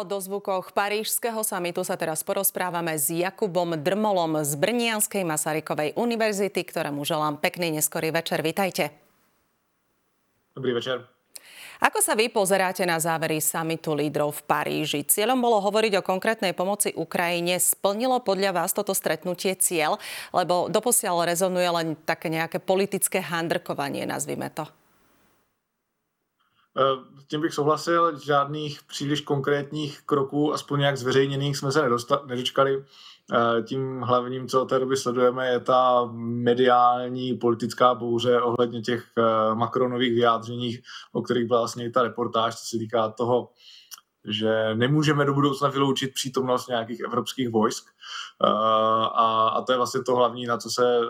o dozvukoch parížského samitu sa teraz porozprávame s Jakubom Drmolom z Brnianskej Masarykovej univerzity, ktorému želám pekný neskorý večer. Vítajte. Dobrý večer. Ako sa vy pozeráte na závery samitu lídrov v Paríži? Cieľom bolo hovoriť o konkrétnej pomoci Ukrajine. Splnilo podľa vás toto stretnutie cieľ? Lebo doposiaľ rezonuje len také nejaké politické handrkovanie, nazvime to. S tím bych souhlasil, žádných příliš konkrétních kroků, aspoň nějak zveřejněných, jsme se nedočkali. Tím hlavním, co od té doby sledujeme, je ta mediální politická bouře ohledně těch Macronových vyjádřeních, o kterých byla vlastně ta reportáž, co se týká toho, že nemůžeme do budoucna vyloučit přítomnost nějakých evropských vojsk. A, a to je vlastně to hlavní, na co se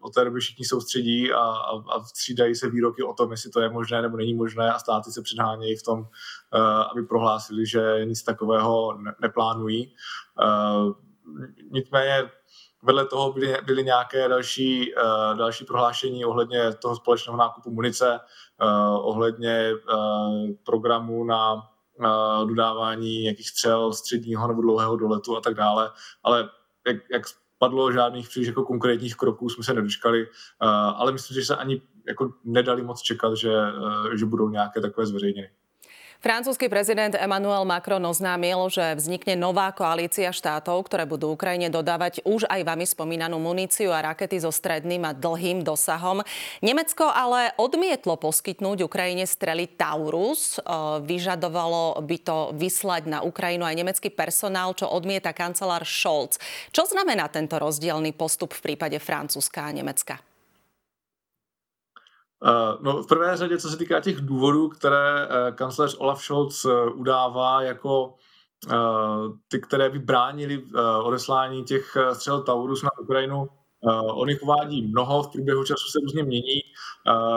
od té doby všichni soustředí a, a, a střídají se výroky o tom, jestli to je možné nebo není možné a státy se předhánějí v tom, aby prohlásili, že nic takového ne, neplánují. Nicméně vedle toho byly, byly nějaké další, další prohlášení ohledně toho společného nákupu munice, ohledně programu na dodávání nějakých střel středního nebo dlouhého doletu a tak dále. Ale jak, jak padlo, žádných příliš jako konkrétních kroků jsme se nedočkali, uh, ale myslím, že se ani jako nedali moc čekat, že, uh, že budou nějaké takové zveřejněny. Francúzsky prezident Emmanuel Macron oznámil, že vznikne nová koalícia štátov, ktoré budú Ukrajine dodávať už aj vami spomínanú muníciu a rakety so stredným a dlhým dosahom. Nemecko ale odmietlo poskytnúť Ukrajine strely Taurus. Vyžadovalo by to vyslať na Ukrajinu aj nemecký personál, čo odmieta kancelár Scholz. Čo znamená tento rozdielný postup v prípade Francúzska a Nemecka? Eh, no, v prvé řadě, co se týká těch důvodů, které uh, kancléř Olaf Scholz uh, udává jako ty, které by bránili odeslání těch střel Taurus na Ukrajinu, On jich uvádí mnoho, v průběhu času se různě mění.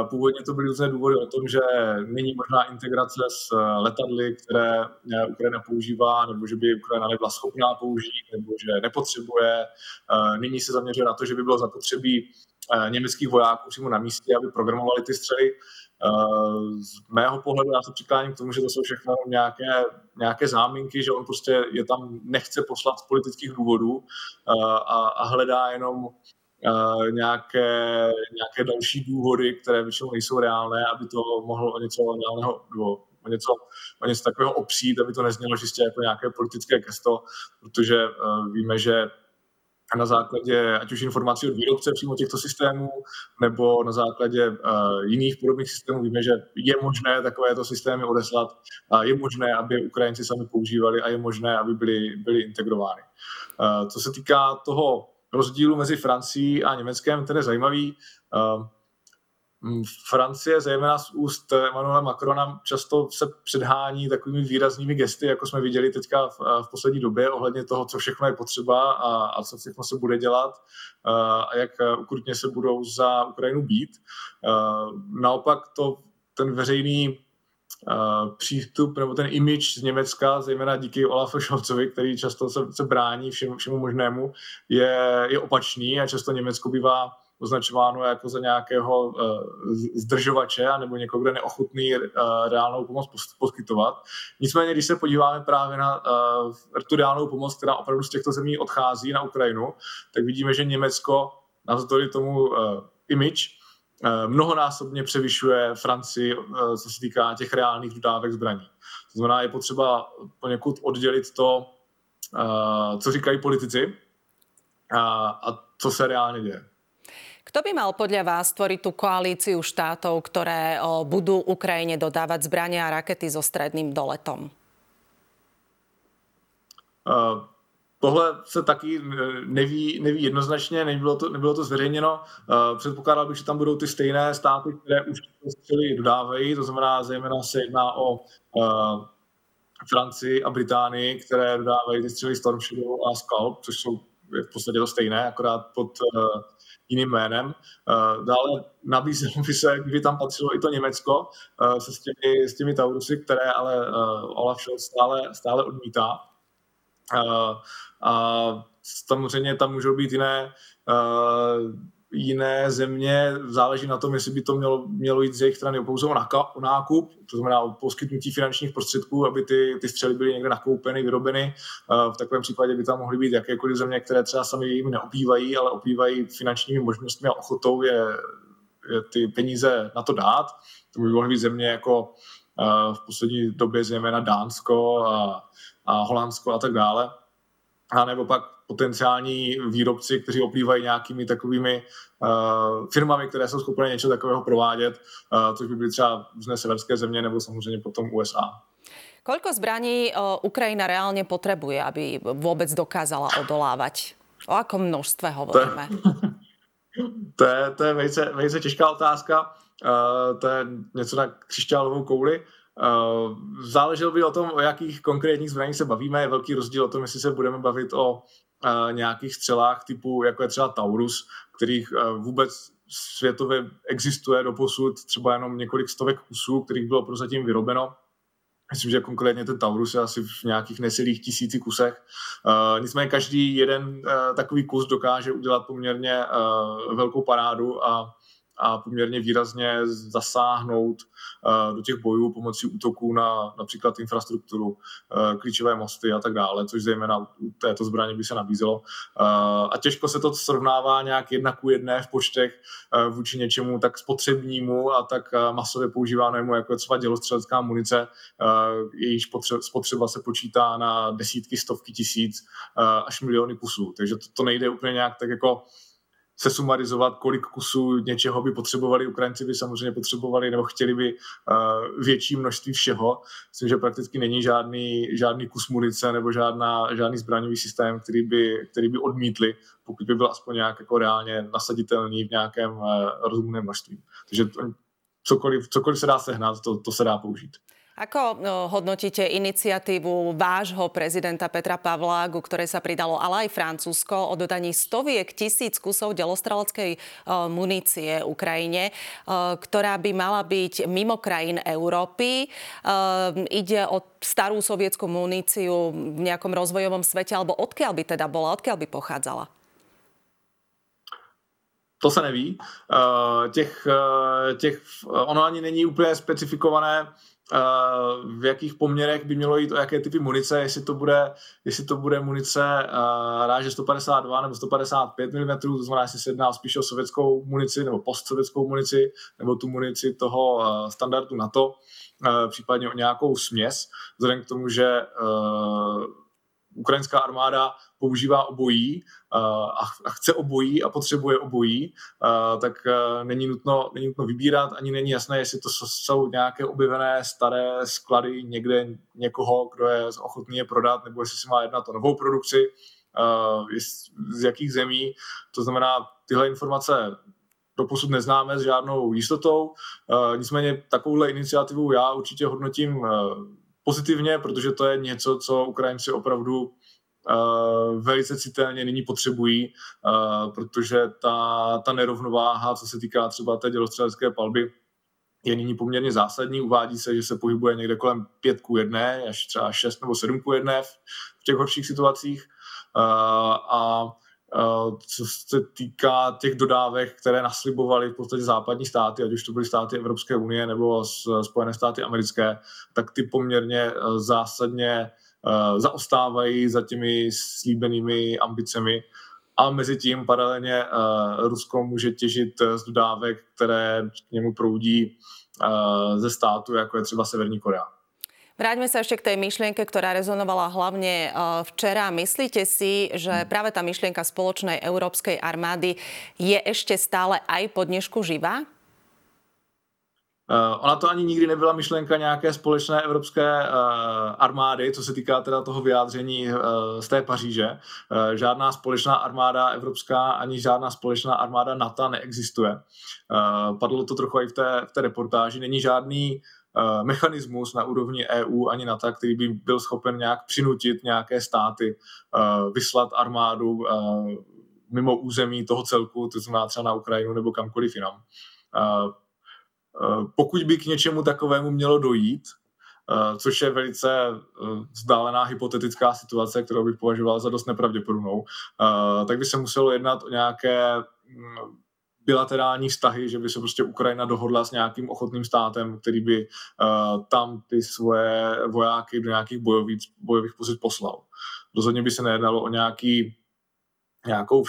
Původně to byly různé důvody o tom, že není možná integrace s letadly, které Ukrajina používá, nebo že by Ukrajina nebyla schopná použít, nebo že nepotřebuje. Nyní se zaměřuje na to, že by bylo zapotřebí Eh, německých vojáků přímo na místě, aby programovali ty střely. Eh, z mého pohledu já se přikláním k tomu, že to jsou všechno nějaké, nějaké záminky, že on prostě je tam nechce poslat z politických důvodů eh, a, a hledá jenom nějaké, nějaké další důvody, které většinou nejsou reálné, aby to mohl o něco reálného, o něco, o něco takového opřít, aby to neznělo čistě jako nějaké politické gesto, protože víme, že na základě ať už informací od výrobce přímo těchto systémů, nebo na základě uh, jiných podobných systémů víme, že je možné takovéto systémy odeslat, a je možné, aby Ukrajinci sami používali a je možné, aby byly, byly integrovány. Uh, co se týká toho rozdílu mezi Francií a Německem, ten je zajímavý. Uh, Francie, zejména z úst Emmanuela Macrona, často se předhání takovými výraznými gesty, jako jsme viděli teďka v, v poslední době, ohledně toho, co všechno je potřeba a, a co všechno se bude dělat a jak ukrutně se budou za Ukrajinu být. Naopak to, ten veřejný přístup nebo ten image z Německa, zejména díky Olafu Scholzovi, který často se, se brání všemu, všemu možnému, je, je opačný a často Německo bývá označováno jako za nějakého uh, zdržovače nebo někoho, kdo je neochotný uh, reálnou pomoc poskytovat. Nicméně, když se podíváme právě na uh, tu reálnou pomoc, která opravdu z těchto zemí odchází na Ukrajinu, tak vidíme, že Německo navzdory tomu image mnohonásobně převyšuje Francii, co se týká těch reálných dodávek zbraní. To znamená, je potřeba poněkud oddělit to, co říkají politici a co se reálně děje. Kto by mal podľa vás stvoriť tú koalíciu štátov, ktoré budú Ukrajine dodávať zbrania a rakety so stredným doletom? Uh, tohle se taky neví, neví jednoznačně, nebylo to, nebylo to zveřejněno. Uh, předpokládal bych, že tam budou ty stejné státy, které už střely dodávají, to znamená zejména se jedná o uh, Francii a Británii, které dodávají ty střely Storm Shadow a Scalp, což jsou v podstatě to stejné, akorát pod uh, jiným jménem. Eh, dále nabízelo by se, kdyby tam patřilo i to Německo eh, se s těmi, s těmi Taurusy, které ale eh, Olaf Scholz stále, stále odmítá. A samozřejmě tam můžou být jiné jiné země záleží na tom, jestli by to mělo, mělo jít z jejich strany pouze o nákup, to znamená o poskytnutí finančních prostředků, aby ty, ty střely byly někde nakoupeny, vyrobeny. V takovém případě by tam mohly být jakékoliv země, které třeba sami jim neopívají, ale opívají finančními možnostmi a ochotou je, je ty peníze na to dát. To by mohly být země jako v poslední době zejména Dánsko a, a Holandsko a tak dále. A nebo pak potenciální výrobci, kteří oplývají nějakými takovými uh, firmami, které jsou schopné něco takového provádět, uh, což by byly třeba různé severské země nebo samozřejmě potom USA. Koľko zbraní uh, Ukrajina reálně potřebuje, aby vůbec dokázala odolávat? O akom množstve hovoríme? To je, to je velice, velice těžká otázka. Uh, to je něco na křišťálovou kouli. Uh, záleželo by o tom, o jakých konkrétních zbraních se bavíme. Je velký rozdíl o tom, jestli se budeme bavit o uh, nějakých střelách typu, jako je třeba Taurus, kterých uh, vůbec světově existuje do posud třeba jenom několik stovek kusů, kterých bylo prozatím vyrobeno. Myslím, že konkrétně ten Taurus je asi v nějakých nesilých tisíci kusech. Nicméně každý jeden takový kus dokáže udělat poměrně velkou parádu a a poměrně výrazně zasáhnout uh, do těch bojů pomocí útoků na například infrastrukturu, uh, klíčové mosty a tak dále, což zejména u této zbraně by se nabízelo. Uh, a těžko se to srovnává nějak jedna ku jedné v počtech vůči něčemu tak spotřebnímu a tak masově používanému, jako je třeba dělostřelecká munice, jejíž spotřeba se počítá na desítky, stovky tisíc až miliony kusů. Takže to, to nejde úplně nějak tak jako se sumarizovat, kolik kusů něčeho by potřebovali. Ukrajinci by samozřejmě potřebovali nebo chtěli by uh, větší množství všeho. Myslím, že prakticky není žádný, žádný kus munice nebo žádná, žádný zbraňový systém, který by, který by odmítli, pokud by byl aspoň nějak jako reálně nasaditelný v nějakém uh, rozumném množství. Takže cokoliv, cokoliv se dá sehnat, to, to se dá použít. Ako no, hodnotíte iniciatívu vášho prezidenta Petra Pavla, ku ktorej sa pridalo ale aj Francúzsko o dodaní stoviek tisíc kusov delostreleckej uh, munície Ukrajine, uh, ktorá by mala byť mimo krajín Európy. Ide o starú sovietskú muníciu v nejakom rozvojovom svete, alebo odkiaľ by teda bola, odkiaľ by pochádzala? To se neví. Uh, těch, uh, těch, ono ani není úplně specifikované, v jakých poměrech by mělo jít o jaké typy munice, jestli to bude, jestli to bude munice ráže 152 nebo 155 mm, to znamená, jestli se jedná spíše o sovětskou munici nebo postsovětskou munici, nebo tu munici toho standardu NATO, případně o nějakou směs, vzhledem k tomu, že ukrajinská armáda používá obojí a chce obojí a potřebuje obojí, tak není nutno, není nutno vybírat, ani není jasné, jestli to jsou nějaké objevené staré sklady někde někoho, kdo je ochotný je prodat, nebo jestli si má jednat o novou produkci, z jakých zemí. To znamená, tyhle informace doposud neznáme s žádnou jistotou. Nicméně takovouhle iniciativu já určitě hodnotím pozitivně, protože to je něco, co Ukrajinci opravdu uh, velice citelně nyní potřebují, uh, protože ta, ta nerovnováha, co se týká třeba té dělostřelecké palby, je nyní poměrně zásadní. Uvádí se, že se pohybuje někde kolem 5 ku 1, až třeba 6 nebo 7 ku 1 v, těch horších situacích. Uh, a co se týká těch dodávek, které naslibovaly v podstatě západní státy, ať už to byly státy Evropské unie nebo Spojené státy americké, tak ty poměrně e, zásadně e, zaostávají za těmi slíbenými ambicemi a mezi tím paralelně Rusko může těžit z dodávek, které k němu proudí ze státu, jako je třeba Severní Korea. Vráťme sa ešte k tej myšlienke, ktorá rezonovala hlavne eh, včera. Myslíte si, že práve tá myšlienka spoločnej európskej armády je ešte stále aj po dnešku živá? Uh, ona to ani nikdy nebyla myšlenka nějaké společné evropské uh, armády, co se týká teda toho vyjádření z té Paříže. Žádná společná armáda evropská ani žádná společná armáda NATO neexistuje. Padlo to trochu i v té, v té reportáži. Není žádný mechanismus na úrovni EU ani NATO, který by byl schopen nějak přinutit nějaké státy eh, vyslat armádu eh, mimo území toho celku, to znamená třeba na Ukrajinu nebo kamkoliv jinam. Pokud by k něčemu takovému mělo dojít, což je velice vzdálená hypotetická situace, kterou bych považoval za dost nepravděpodobnou, tak by se muselo jednat o nějaké mm, bilaterální vztahy, že by se prostě Ukrajina dohodla s nějakým ochotným státem, který by uh, tam ty svoje vojáky do nějakých bojových, bojových pozic poslal. Rozhodně by se nejednalo o nějaký nějakou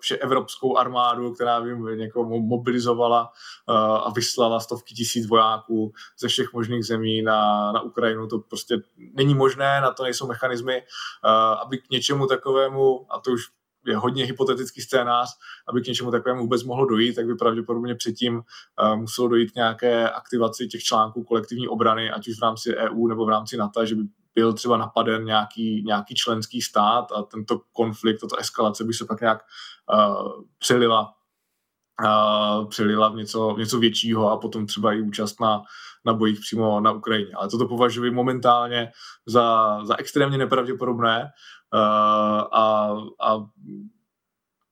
všeevropskou armádu, která by někoho mobilizovala uh, a vyslala stovky tisíc vojáků ze všech možných zemí na, na Ukrajinu. To prostě není možné, na to nejsou mechanismy, uh, aby k něčemu takovému, a to už je hodně hypotetický scénář, aby k něčemu takovému vůbec mohlo dojít, tak by pravděpodobně předtím uh, muselo dojít nějaké aktivaci těch článků kolektivní obrany, ať už v rámci EU nebo v rámci NATO, že by byl třeba napaden nějaký, nějaký členský stát a tento konflikt, tato eskalace by se pak nějak uh, přelila, uh, přelila v něco, v něco většího a potom třeba i účast na, na bojích přímo na Ukrajině. Ale toto považuji momentálně za, za extrémně nepravděpodobné uh, a, a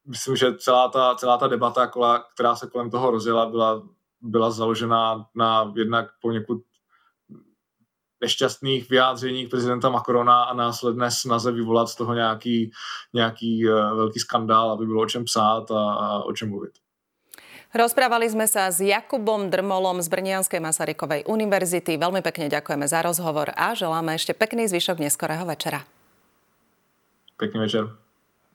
myslím, že celá ta, celá ta debata, která se kolem toho rozjela, byla, byla založena na jednak poněkud nešťastných vyjádřeních prezidenta Macrona a následné snaze vyvolat z toho nějaký, nějaký uh, velký skandál, aby bylo o čem psát a, a o čem mluvit. Rozprávali sme sa s Jakubom Drmolom z Brnianskej Masarykovej univerzity. Veľmi pekne ďakujeme za rozhovor a želáme ešte pekný zvyšok neskorého večera. Pekný večer.